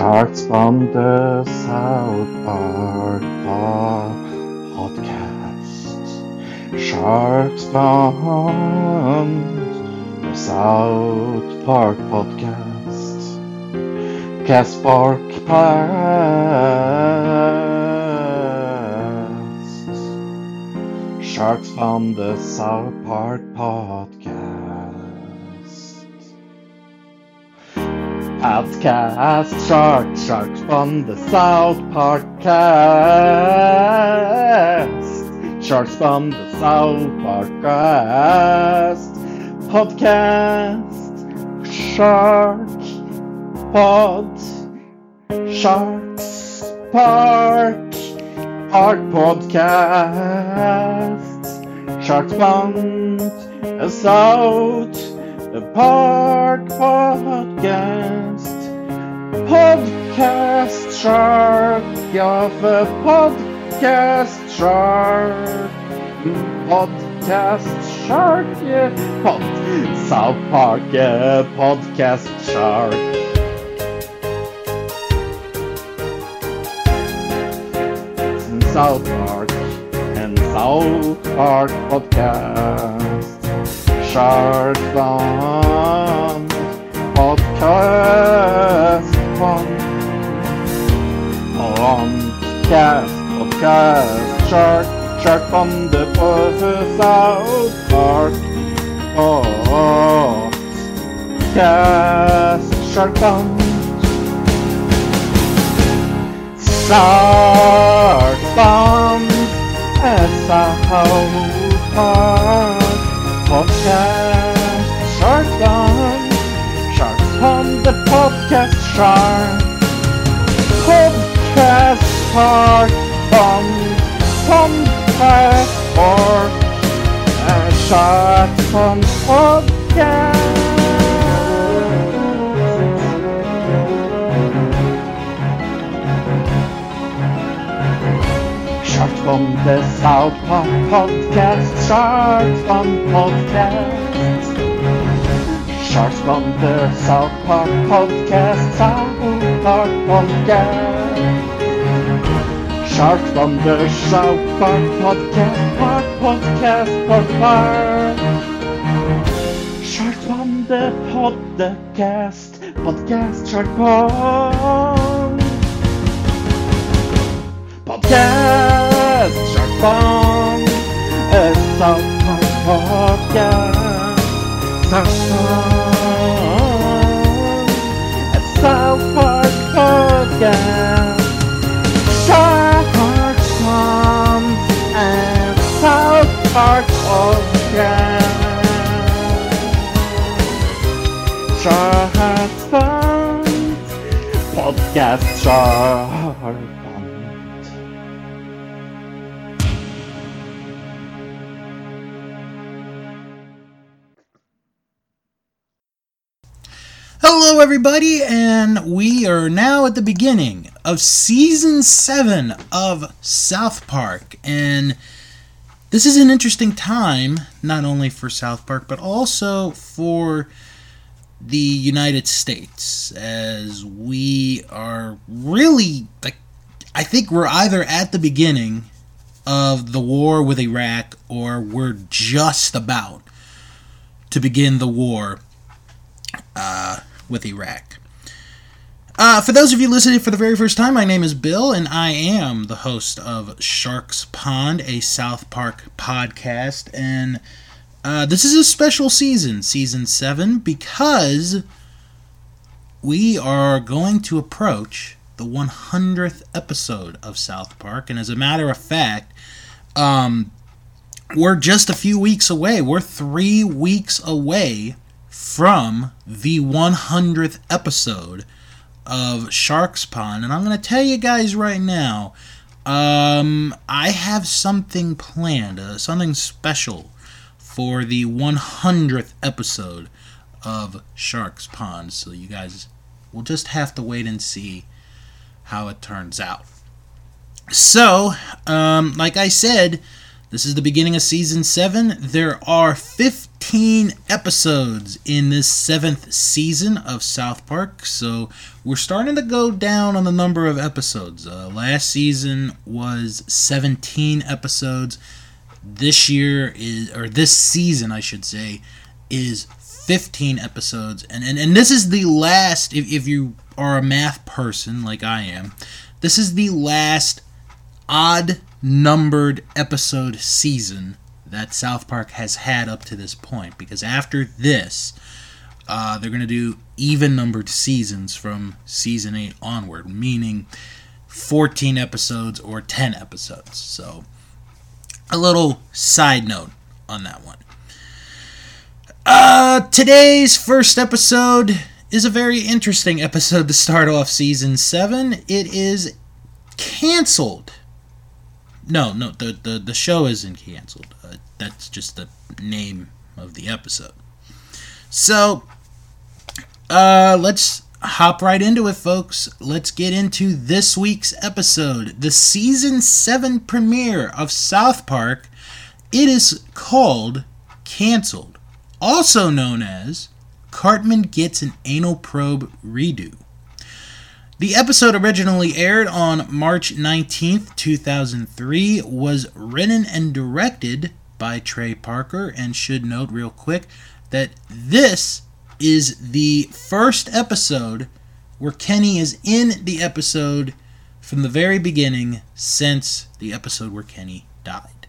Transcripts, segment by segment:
Sharks from the South Park podcast. Sharks from the South Park podcast. Cast Park podcast. Sharks from the South Park podcast. Podcast Shark Sharks from the South Park cast. Sharks from the South Park cast. Podcast Shark Pod Sharks Park Park Podcast. Sharks from the South Park Podcast. Podcast Shark of a Podcast Shark. Podcast Shark, yeah. Pod, South Park, yeah. Podcast Shark. South Park and South Park Podcast. Shark Fun Podcast Fun Podcast Podcast Shark Shark from the South Park. Podcast Shark Fun Shark Fun South Park podcast Sharks on Sharks on the podcast Shark. Podcast Shark on Podcast or uh, Sharks on podcast from the South Park podcast. Sharks from podcast. Sharks from the South Park podcast. South Park podcast. Sharks from the South Park podcast. Park podcast. Park Park. Sharks from the podcast. Podcast. Shark Park. Podcast Shark Fun a South Park Podcast South Park a South Park Podcast Shark Park Fun and South Park Podcast Shark Podcast Shark Everybody, and we are now at the beginning of season seven of South Park. And this is an interesting time, not only for South Park, but also for the United States, as we are really, like, I think we're either at the beginning of the war with Iraq or we're just about to begin the war uh, with Iraq. Uh, for those of you listening for the very first time, my name is Bill, and I am the host of Sharks Pond, a South Park podcast. And uh, this is a special season, season seven, because we are going to approach the 100th episode of South Park. And as a matter of fact, um, we're just a few weeks away. We're three weeks away from the 100th episode of Sharks Pond. And I'm going to tell you guys right now, um, I have something planned, uh, something special for the 100th episode of Sharks Pond. So you guys will just have to wait and see how it turns out. So, um, like I said, This is the beginning of season 7. There are 15 episodes in this seventh season of South Park, so we're starting to go down on the number of episodes. Uh, last season was 17 episodes. This year is, or this season, I should say, is 15 episodes. And, and, and this is the last, if, if you are a math person like I am, this is the last odd numbered episode season that South Park has had up to this point. Because after this, uh, they're going to do even numbered seasons from season 8 onward, meaning 14 episodes or 10 episodes. So, a little side note on that one. Uh, today's first episode is a very interesting episode to start off season 7. It is canceled no, no, the the, the show isn't canceled. Uh, that's just the name of the episode. So, uh, let's hop right into it, folks. Let's get into this week's episode, the season seven premiere of South Park. It is called "Canceled," also known as Cartman gets an anal probe redo. The episode originally aired on March 19th, 2003, was written and directed by Trey Parker, and should note real quick that this is the first episode where Kenny is in the episode from the very beginning since the episode where Kenny died.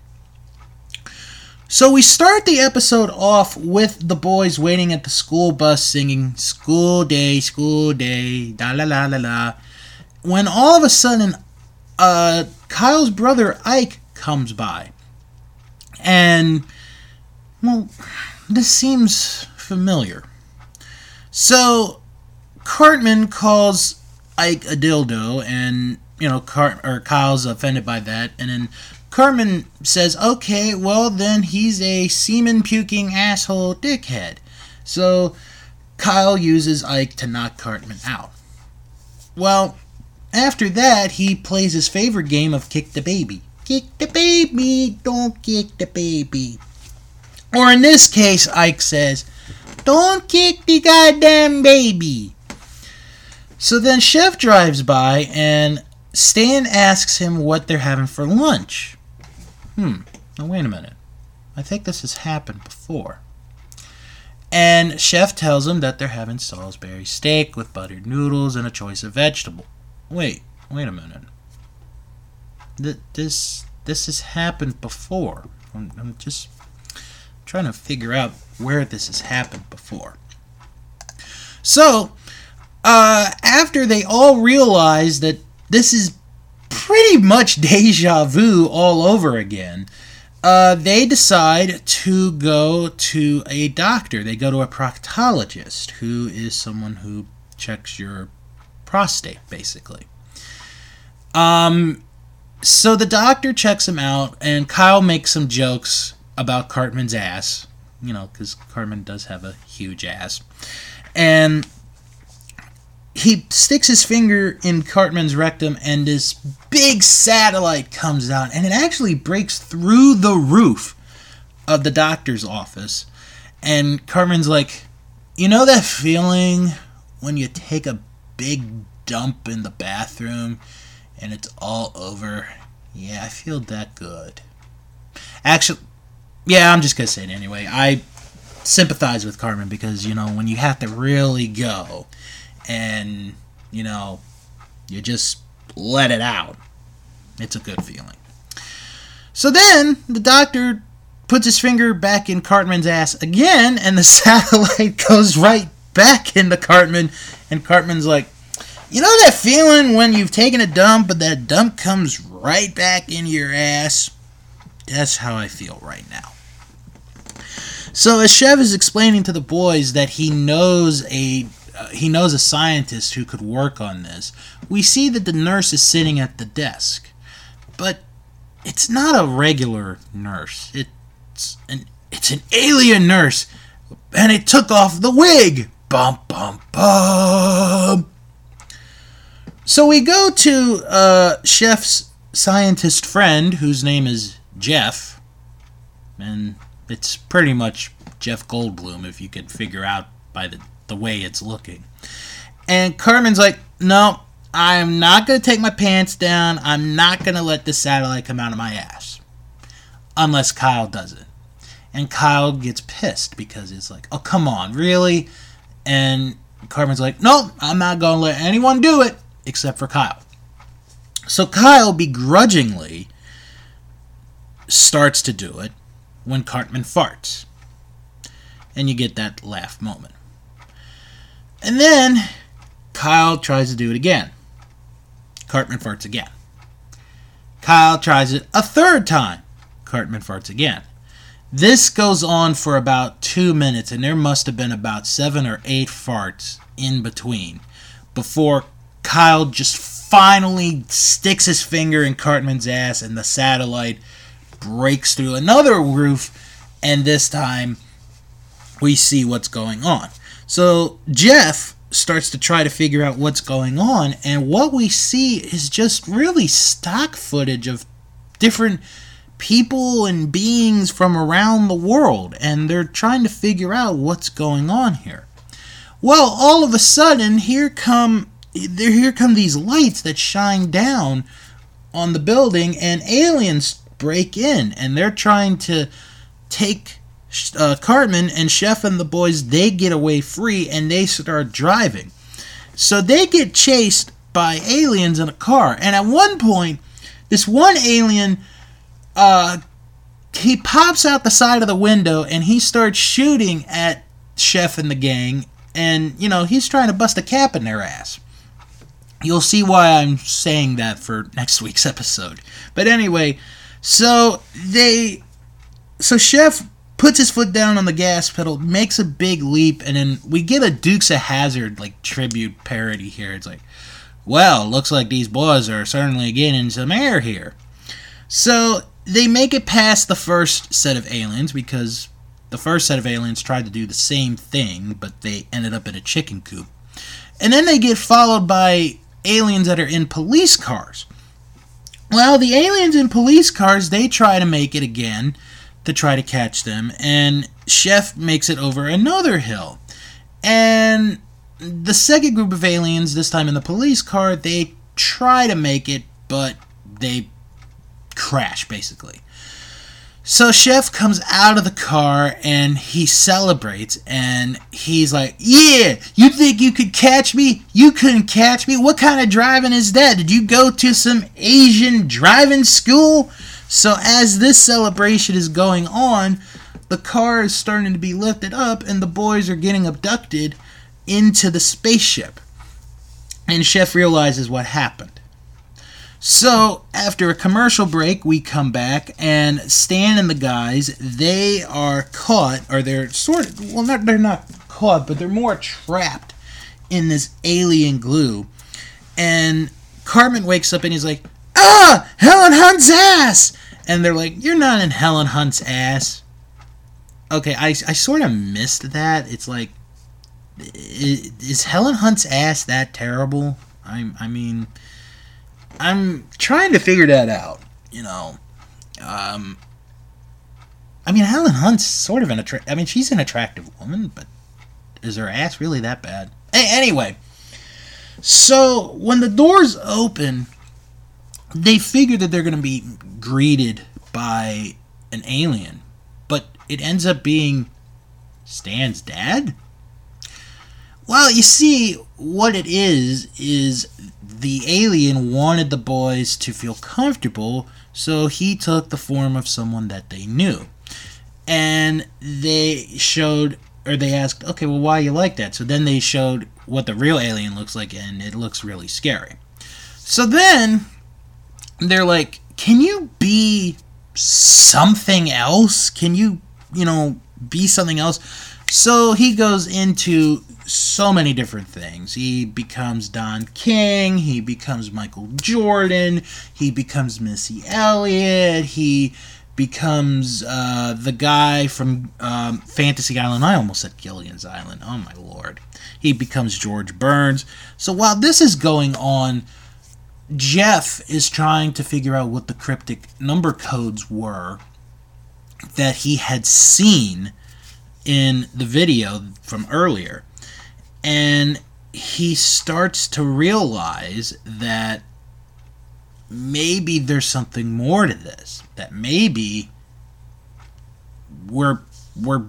So we start the episode off with the boys waiting at the school bus singing School Day, School Day, da la la la la. When all of a sudden, uh, Kyle's brother Ike comes by. And, well, this seems familiar. So, Cartman calls Ike a dildo, and, you know, Cart- or Kyle's offended by that, and then Cartman says, okay, well, then he's a semen puking asshole dickhead. So Kyle uses Ike to knock Cartman out. Well, after that, he plays his favorite game of kick the baby. Kick the baby, don't kick the baby. Or in this case, Ike says, don't kick the goddamn baby. So then Chef drives by and Stan asks him what they're having for lunch. Hmm, now wait a minute. I think this has happened before. And Chef tells him that they're having Salisbury steak with buttered noodles and a choice of vegetable. Wait, wait a minute. Th- this this has happened before. I'm, I'm just trying to figure out where this has happened before. So, uh, after they all realize that this is pretty much deja vu all over again. Uh, they decide to go to a doctor. They go to a proctologist, who is someone who checks your prostate, basically. Um, so the doctor checks him out, and Kyle makes some jokes about Cartman's ass, you know, because Cartman does have a huge ass. And he sticks his finger in Cartman's rectum, and this big satellite comes out, and it actually breaks through the roof of the doctor's office. And Cartman's like, You know that feeling when you take a big dump in the bathroom and it's all over? Yeah, I feel that good. Actually, yeah, I'm just gonna say it anyway. I sympathize with Cartman because, you know, when you have to really go and you know you just let it out. It's a good feeling. So then the doctor puts his finger back in cartman's ass again and the satellite goes right back into cartman and cartman's like you know that feeling when you've taken a dump but that dump comes right back in your ass? That's how i feel right now. So as Chef is explaining to the boys that he knows a uh, he knows a scientist who could work on this. We see that the nurse is sitting at the desk, but it's not a regular nurse. It's an it's an alien nurse, and it took off the wig. Bum bum bum. So we go to uh, Chef's scientist friend, whose name is Jeff, and it's pretty much Jeff Goldblum if you could figure out by the, the way it's looking. And Cartman's like, no, I'm not going to take my pants down. I'm not going to let the satellite come out of my ass. Unless Kyle does it. And Kyle gets pissed because it's like, oh, come on, really? And Cartman's like, no, I'm not going to let anyone do it except for Kyle. So Kyle begrudgingly starts to do it when Cartman farts. And you get that laugh moment. And then Kyle tries to do it again. Cartman farts again. Kyle tries it a third time. Cartman farts again. This goes on for about two minutes, and there must have been about seven or eight farts in between before Kyle just finally sticks his finger in Cartman's ass and the satellite breaks through another roof, and this time we see what's going on. So Jeff starts to try to figure out what's going on, and what we see is just really stock footage of different people and beings from around the world, and they're trying to figure out what's going on here. Well, all of a sudden, here come there here come these lights that shine down on the building, and aliens break in, and they're trying to take uh, Cartman and Chef and the boys, they get away free and they start driving. So they get chased by aliens in a car. And at one point, this one alien, uh, he pops out the side of the window and he starts shooting at Chef and the gang. And, you know, he's trying to bust a cap in their ass. You'll see why I'm saying that for next week's episode. But anyway, so they. So Chef puts his foot down on the gas pedal, makes a big leap, and then we get a Dukes of Hazzard like tribute parody here. It's like, well, looks like these boys are certainly getting some air here. So they make it past the first set of aliens because the first set of aliens tried to do the same thing, but they ended up in a chicken coop. And then they get followed by aliens that are in police cars. Well, the aliens in police cars, they try to make it again to try to catch them, and Chef makes it over another hill. And the second group of aliens, this time in the police car, they try to make it, but they crash basically. So Chef comes out of the car and he celebrates and he's like, "Yeah, you think you could catch me? You couldn't catch me. What kind of driving is that? Did you go to some Asian driving school?" So as this celebration is going on, the car is starting to be lifted up and the boys are getting abducted into the spaceship. And Chef realizes what happened. So, after a commercial break, we come back, and Stan and the guys, they are caught, or they're sort of, well, not, they're not caught, but they're more trapped in this alien glue. And Cartman wakes up and he's like, Helen Hunt's ass! And they're like, You're not in Helen Hunt's ass. Okay, I, I sort of missed that. It's like, is Helen Hunt's ass that terrible? I, I mean, I'm trying to figure that out. You know, um, I mean, Helen Hunt's sort of an attract. I mean, she's an attractive woman, but is her ass really that bad? A- anyway, so when the doors open, they figure that they're going to be greeted by an alien, but it ends up being Stan's dad. Well, you see, what it is is the alien wanted the boys to feel comfortable, so he took the form of someone that they knew. And they showed, or they asked, okay, well, why you like that? So then they showed what the real alien looks like, and it looks really scary. So then they're like, can you be something else? Can you, you know, be something else? So he goes into so many different things. He becomes Don King, he becomes Michael Jordan, he becomes Missy Elliott, he becomes uh, the guy from um, Fantasy Island. I almost said Gilligan's Island. Oh my lord. He becomes George Burns. So while this is going on, Jeff is trying to figure out what the cryptic number codes were that he had seen in the video from earlier. And he starts to realize that maybe there's something more to this. That maybe we're we're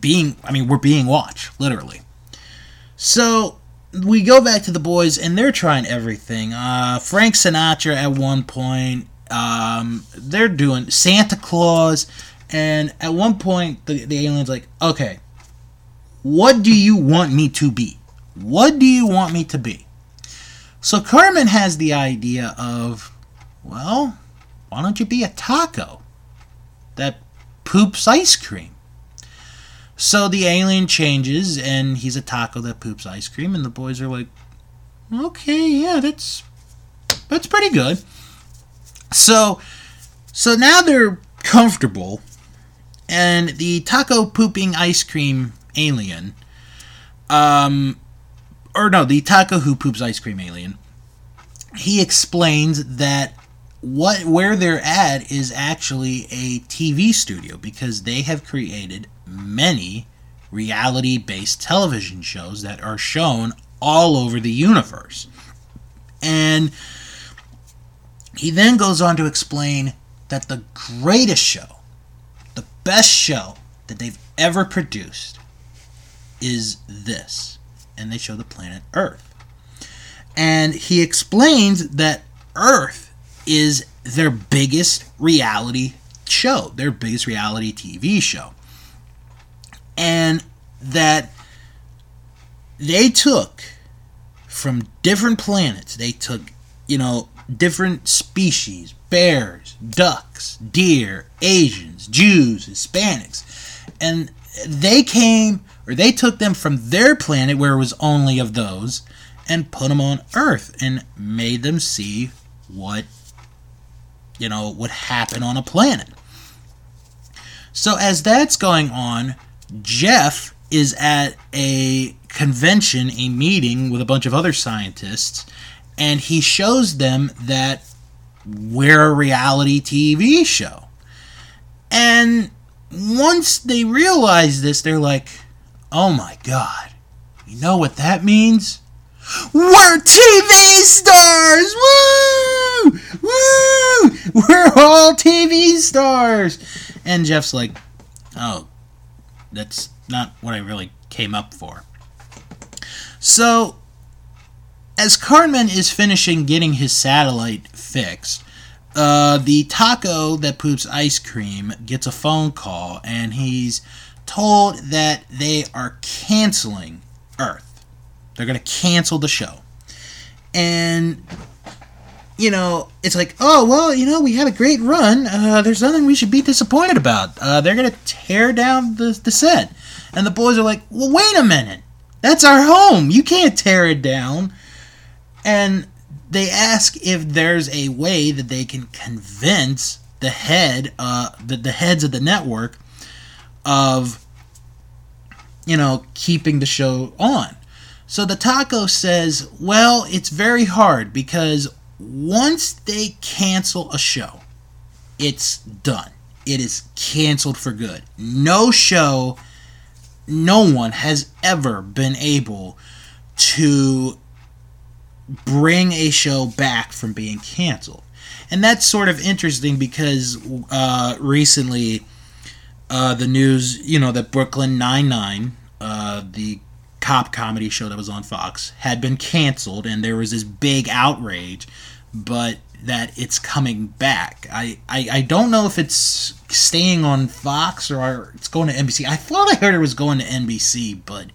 being I mean we're being watched, literally. So we go back to the boys and they're trying everything. Uh, Frank Sinatra at one point, um, they're doing Santa Claus, and at one point the, the alien's like, okay, what do you want me to be? What do you want me to be? So Cartman has the idea of, well, why don't you be a taco that poops ice cream? So the alien changes and he's a taco that poops ice cream, and the boys are like, okay, yeah, that's that's pretty good. So so now they're comfortable, and the taco pooping ice cream alien, um, or no, the taco who poops ice cream alien, he explains that what where they're at is actually a TV studio because they have created many reality based television shows that are shown all over the universe. And he then goes on to explain that the greatest show, the best show that they've ever produced is this. And they show the planet Earth. And he explains that Earth is their biggest reality show, their biggest reality TV show and that they took from different planets, they took, you know, different species bears, ducks, deer, Asians, Jews, Hispanics and they came or they took them from their planet where it was only of those and put them on Earth and made them see what you know would happen on a planet. So as that's going on, Jeff is at a convention, a meeting with a bunch of other scientists, and he shows them that we're a reality TV show. And once they realize this, they're like, oh my god, you know what that means? We're TV stars! Woo! Woo! We're all TV stars! And Jeff's like, oh that's not what I really came up for. So, as Cartman is finishing getting his satellite fixed, uh, the taco that poops ice cream gets a phone call and he's told that they are canceling Earth. They're going to cancel the show. And you know, it's like, oh well, you know, we had a great run. Uh, there's nothing we should be disappointed about. Uh, they're gonna tear down the the set, and the boys are like, well, wait a minute, that's our home. You can't tear it down. And they ask if there's a way that they can convince the head, uh, the the heads of the network, of, you know, keeping the show on. So the taco says, well, it's very hard because once they cancel a show, it's done. It is canceled for good. No show, no one has ever been able to bring a show back from being canceled. And that's sort of interesting because uh, recently uh, the news, you know, that Brooklyn Nine-Nine, uh, the cop comedy show that was on Fox had been canceled, and there was this big outrage, but that it's coming back. I, I, I don't know if it's staying on Fox or it's going to NBC. I thought I heard it was going to NBC, but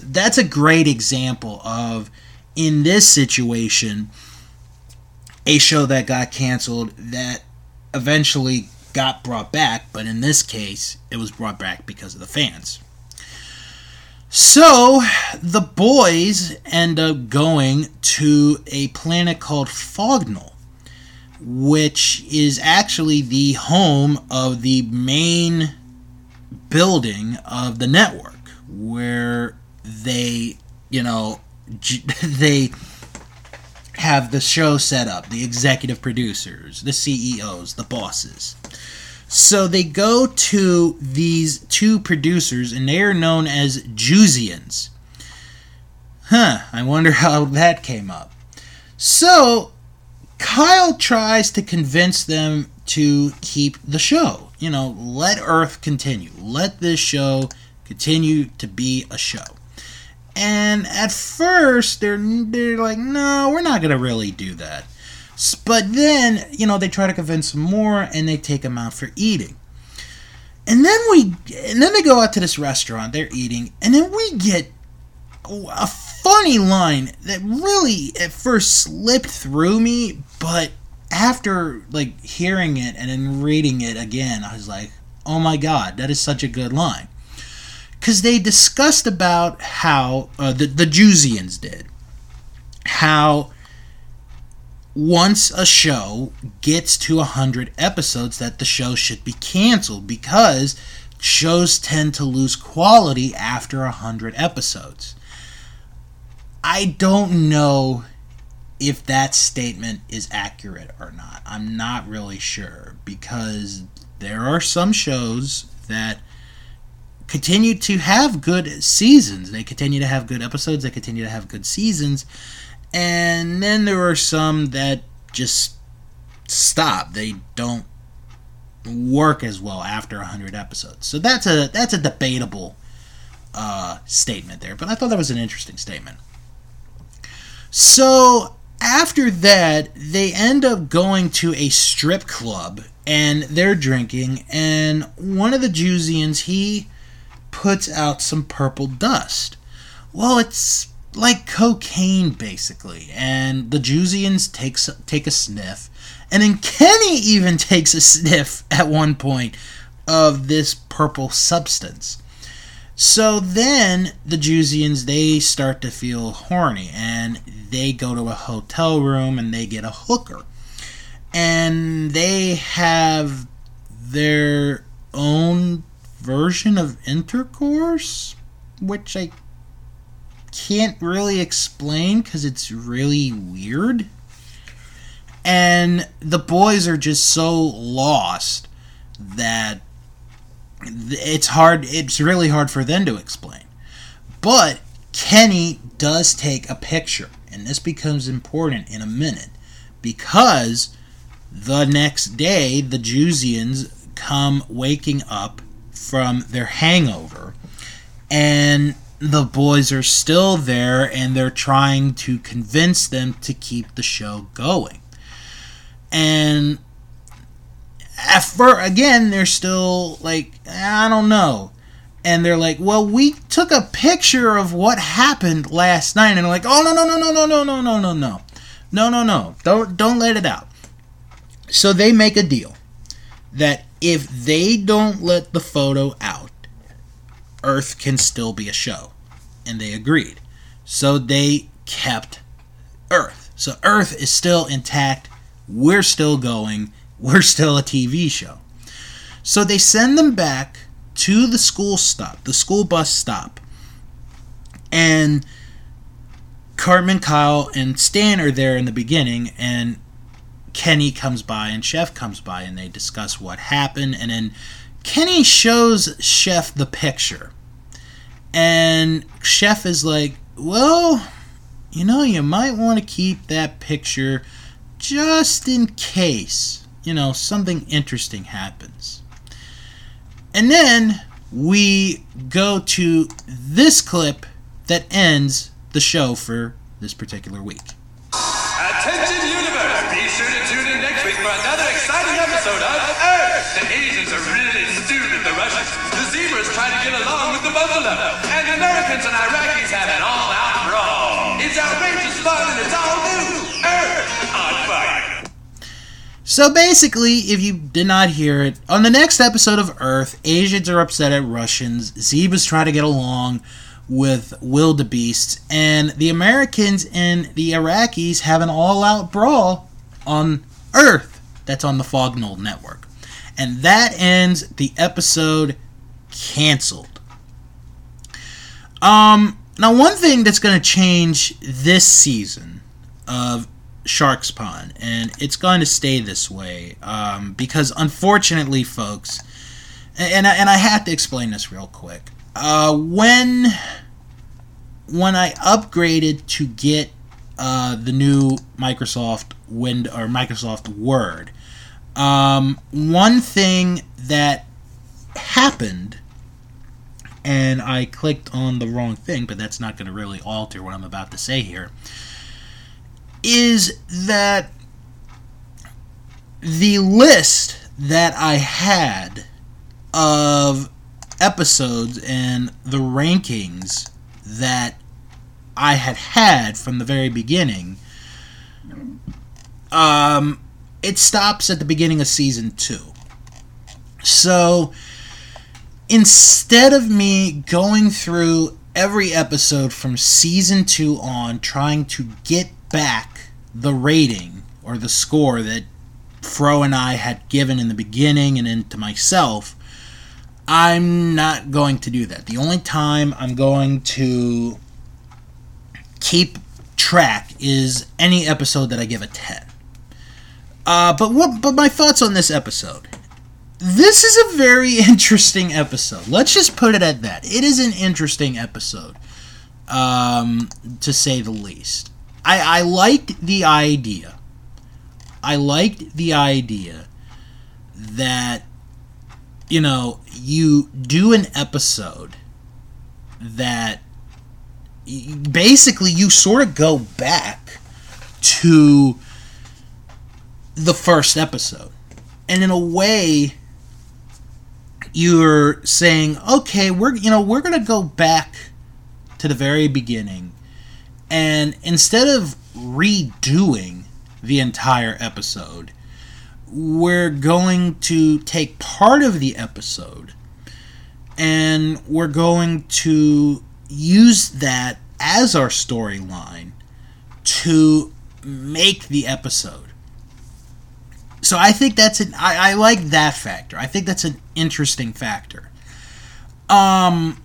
that's a great example of, in this situation, a show that got canceled that eventually got brought back, but in this case, it was brought back because of the fans. So the boys end up going to a planet called Fognall, which is actually the home of the main building of the network, where they, you know, they have the show set up, the executive producers, the CEOs, the bosses. So they go to these two producers, and they are known as Joozians. Huh, I wonder how that came up. So Kyle tries to convince them to keep the show. You know, let Earth continue. Let this show continue to be a show. And at first, they're they're like, no, we're not gonna really do that. But then, you know, they try to convince him more, and they take him out for eating. And then we, and then they go out to this restaurant. They're eating, and then we get a funny line that really at first slipped through me, but after like hearing it and then reading it again, I was like, "Oh my god, that is such a good line." Cuz they discussed about how uh, the the Joozians did how once a show gets to 100 episodes that the show should be canceled because shows tend to lose quality after 100 episodes. I don't know if that statement is accurate or not. I'm not really sure because there are some shows that continue to have good seasons. They continue to have good episodes, they continue to have good seasons. And then there are some that just stop. They don't work as well after 100 episodes. So that's a that's a debatable uh, statement there, but I thought that was an interesting statement. So after that, they end up going to a strip club and they're drinking, and one of the Joozians he puts out some purple dust. Well, it's like cocaine basically, and the Joozians takes take a sniff, and then Kenny even takes a sniff at one point of this purple substance. So then the Joozians they start to feel horny and they go to a hotel room and they get a hooker. And they have their own version of intercourse, which I can't really explain because it's really weird. And the boys are just so lost that it's hard it's really hard for them to explain but kenny does take a picture and this becomes important in a minute because the next day the Joozians come waking up from their hangover and the boys are still there and they're trying to convince them to keep the show going and at first, again, they're still like, I don't know. And they're like, well, we took a picture of what happened last night. And they're like, oh, no, no, no, no, no, no, no, no, no, no. No, no, no. Don't, don't let it out. So they make a deal that if they don't let the photo out, Earth can still be a show. And they agreed. So they kept Earth. So Earth is still intact. We're still going we're still a TV show. So they send them back to the school stop, the school bus stop. And Cartman, Kyle, and Stan are there in the beginning, and Kenny comes by and Chef comes by, and they discuss what happened. And then Kenny shows Chef the picture. And Chef is like, Well, you know, you might want to keep that picture just in case you know, something interesting happens. And then we go to this clip that ends the show for this particular week. Attention universe! Be sure to tune in next week for another exciting episode of Earth! The Asians are really stupid, the Russians. The zebras try to get along the buffalo. And Americans and Iraqis have an all-out brawl. It's outrageous fun and it's all new. So basically, if you did not hear it, on the next episode of Earth, Asians are upset at Russians, Zebras try to get along with wildebeests, and the Americans and the Iraqis have an all out brawl on Earth that's on the Fognol network. And that ends the episode canceled. Um, now, one thing that's going to change this season of Sharks Pond, and it's going to stay this way um, because, unfortunately, folks, and I, and I have to explain this real quick. Uh, when when I upgraded to get uh, the new Microsoft Wind or Microsoft Word, um, one thing that happened, and I clicked on the wrong thing, but that's not going to really alter what I'm about to say here, is that the list that I had of episodes and the rankings that I had had from the very beginning, um, it stops at the beginning of season two. So instead of me going through every episode from season two on, trying to get back the rating or the score that Fro and I had given in the beginning and into myself, I'm not going to do that. The only time I'm going to keep track is any episode that I give a 10. Uh, but what? But my thoughts on this episode. This is a very interesting episode. Let's just put it at that. It is an interesting episode, um, to say the least. I, I liked the idea. I liked the idea that you know you do an episode that basically you sort of go back to the first episode. And in a way you're saying, "Okay, we're you know, we're to go back to the very beginning and instead of redoing the entire episode, we're going to take part of the episode and we're going to use that as our storyline to make the episode. So I think that's an I, I like that factor. I think that's an interesting factor. Um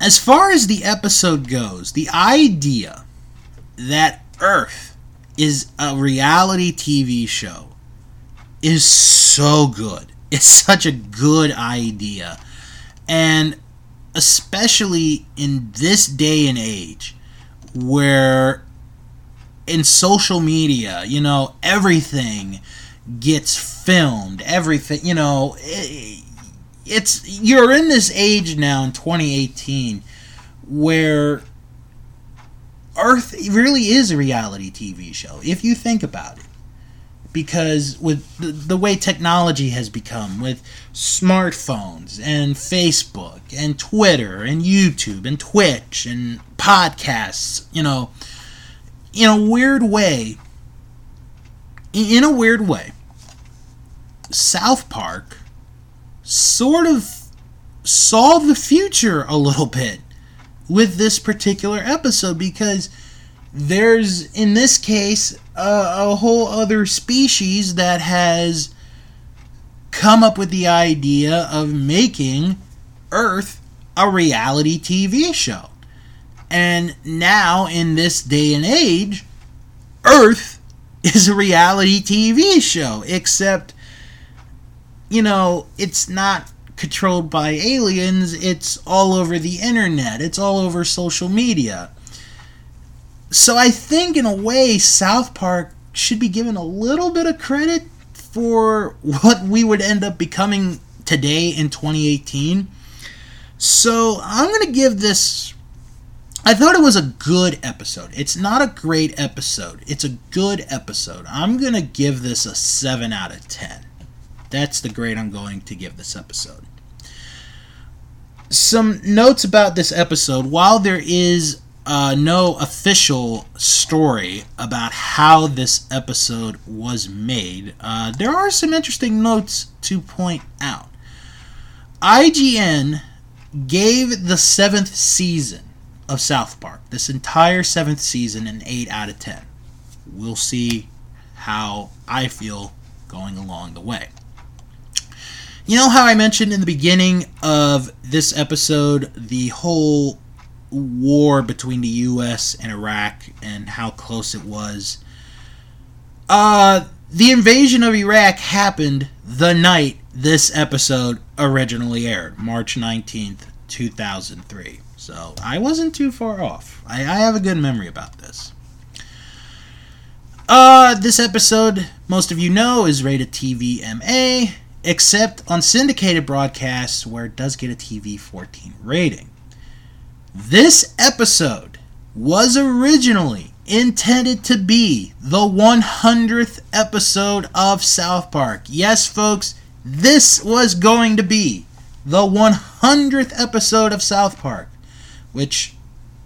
as far as the episode goes, the idea that Earth is a reality TV show is so good. It's such a good idea. And especially in this day and age where in social media, you know, everything gets filmed, everything, you know, it, it's you're in this age now in 2018 where Earth really is a reality TV show if you think about it. Because with the, the way technology has become with smartphones and Facebook and Twitter and YouTube and Twitch and podcasts, you know, in a weird way, in a weird way, South Park sort of saw the future a little bit with this particular episode because there's in this case a whole other species that has come up with the idea of making Earth a reality TV show. And now, in this day and age, Earth is a reality TV show, except, you know, it's not controlled by aliens, it's all over the internet, it's all over social media. So I think, in a way, South Park should be given a little bit of credit for what we would end up becoming today in 2018. So I'm going to give this. I thought it was a good episode. It's not a great episode, it's a good episode. I'm going to give this a 7 out of 10. That's the grade I'm going to give this episode. Some notes about this episode. While there is uh, no official story about how this episode was made, uh, there are some interesting notes to point out. IGN gave the seventh season of South Park, this entire seventh season, an 8 out of 10. We'll see how I feel going along the way. You know how I mentioned in the beginning of this episode the whole war between the U.S. and Iraq and how close it was. Uh, the invasion of Iraq happened the night this episode originally aired, March 19th, 2003. So I wasn't too far off. I, I have a good memory about this. Uh, this episode, most of you know, is rated TVMA, except on syndicated broadcasts where it does get a TV 14 rating. This episode was originally intended to be the 100th episode of South Park. Yes, folks, this was going to be the 100th episode of South Park, which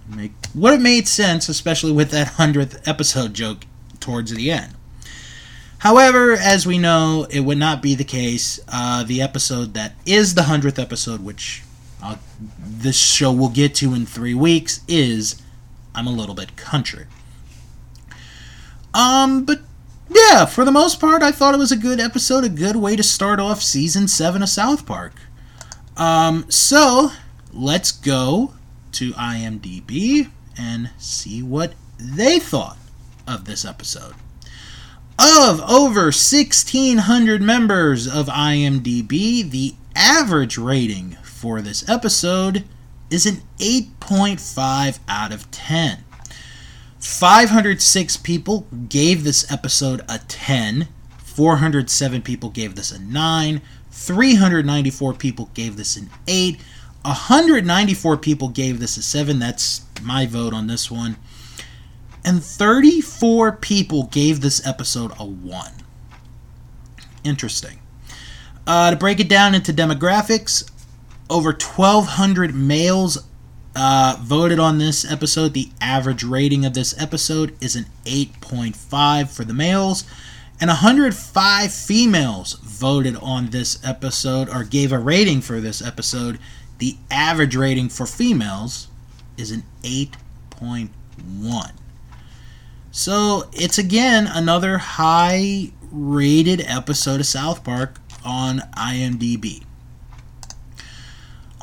make, would have made sense, especially with that 100th episode joke towards the end. However, as we know, it would not be the case. Uh, the episode that is the 100th episode, which uh, this show will get to in three weeks, is I'm a Little Bit Country. Um, but yeah, for the most part, I thought it was a good episode, a good way to start off season 7 of South Park. Um, so, let's go to IMDb and see what they thought of this episode. Of over 1,600 members of IMDb, the average rating for this episode is an 8.5 out of 10. 506 people gave this episode a 10, 407 people gave this a 9, 394 people gave this an 8, 194 people gave this a 7. That's my vote on this one and 34 people gave this episode a 1. Interesting. Uh, to break it down into demographics, over 1,200 males uh, voted on this episode. The average rating of this episode is an 8.5 for the males, and 105 females voted on this episode or gave a rating for this episode. The average rating for females is an 8.1. So it's again another high rated episode of South Park on IMDb.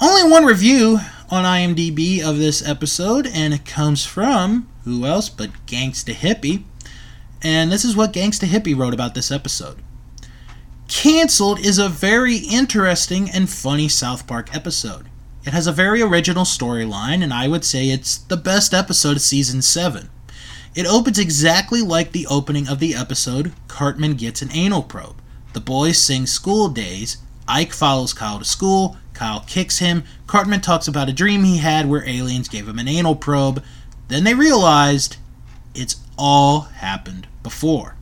Only one review on IMDb of this episode, and it comes from who else but Gangsta Hippie. And this is what Gangsta Hippie wrote about this episode. Cancelled is a very interesting and funny South Park episode. It has a very original storyline, and I would say it's the best episode of season 7. It opens exactly like the opening of the episode Cartman Gets an Anal Probe. The boys sing School Days. Ike follows Kyle to school. Kyle kicks him. Cartman talks about a dream he had where aliens gave him an anal probe. Then they realized it's all happened before.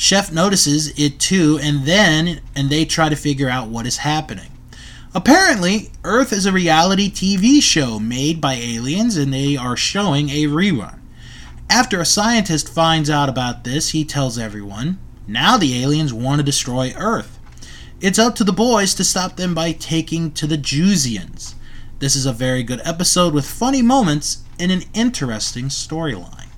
Chef notices it too, and then and they try to figure out what is happening. Apparently, Earth is a reality TV show made by aliens, and they are showing a rerun. After a scientist finds out about this, he tells everyone, now the aliens want to destroy Earth. It's up to the boys to stop them by taking to the Joozians. This is a very good episode with funny moments and an interesting storyline.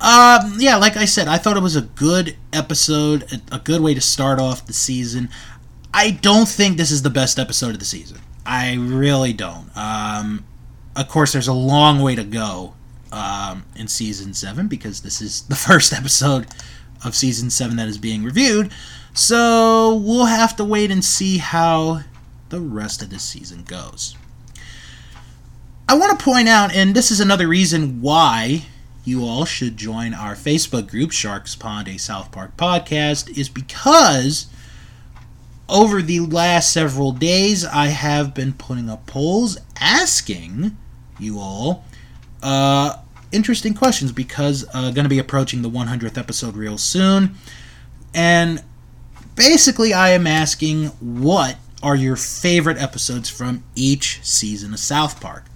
Um, yeah, like I said, I thought it was a good episode, a good way to start off the season. I don't think this is the best episode of the season. I really don't. Um, of course, there's a long way to go um, in season seven because this is the first episode of season seven that is being reviewed. So we'll have to wait and see how the rest of this season goes. I want to point out, and this is another reason why you all should join our Facebook group, Sharks Pond, a South Park podcast, is because over the last several days I have been putting up polls asking you all uh, interesting questions because uh, going to be approaching the 100th episode real soon. And basically, I am asking what are your favorite episodes from each season of South Park.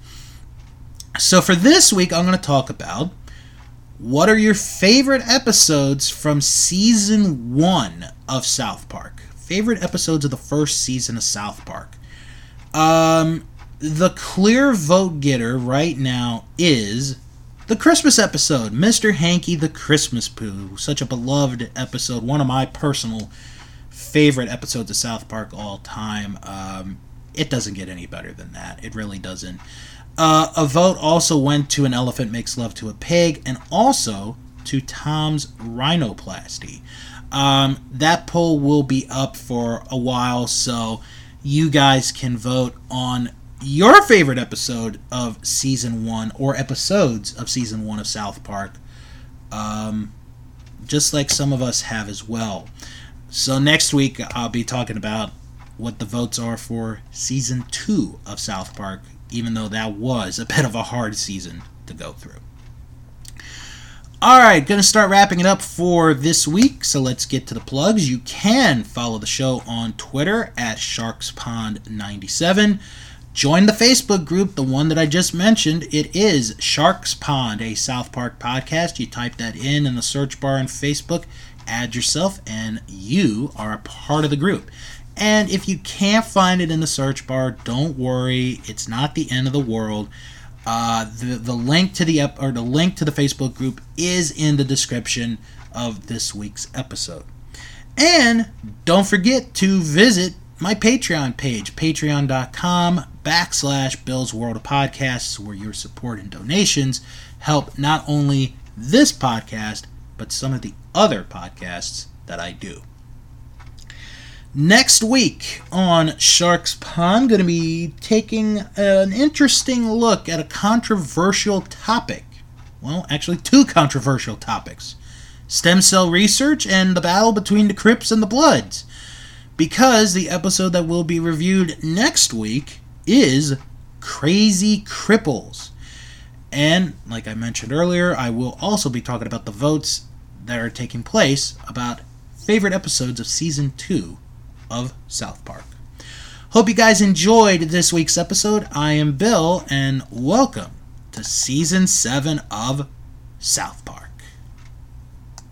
So for this week, I'm going to talk about what are your favorite episodes from season one of South Park. Favorite episodes of the first season of South Park. Um, the clear vote getter right now is the Christmas episode, Mr. Hanky the Christmas Poo. Such a beloved episode, one of my personal favorite episodes of South Park all time. Um, it doesn't get any better than that. It really doesn't. Uh, a vote also went to An Elephant Makes Love to a Pig and also to Tom's Rhinoplasty. Um, that poll will be up for a while, so you guys can vote on your favorite episode of season one or episodes of season one of South Park, um, just like some of us have as well. So next week I'll be talking about what the votes are for season two of South Park, even though that was a bit of a hard season to go through. All right, going to start wrapping it up for this week. So let's get to the plugs. You can follow the show on Twitter at SharksPond97. Join the Facebook group, the one that I just mentioned. It is Sharks Pond, a South Park podcast. You type that in in the search bar on Facebook, add yourself, and you are a part of the group. And if you can't find it in the search bar, don't worry. It's not the end of the world. Uh, the the link to the ep- or the link to the Facebook group is in the description of this week's episode. And don't forget to visit my Patreon page, patreon.com backslash Bill's World of Podcasts, where your support and donations help not only this podcast, but some of the other podcasts that I do. Next week on Sharks Pond, going to be taking an interesting look at a controversial topic. Well, actually, two controversial topics stem cell research and the battle between the Crips and the Bloods. Because the episode that will be reviewed next week is Krazy Kripples. And, like I mentioned earlier, I will also be talking about the votes that are taking place about favorite episodes of season 2 of South Park. Hope you guys enjoyed this week's episode. I am Bill, and welcome to season 7 of South Park.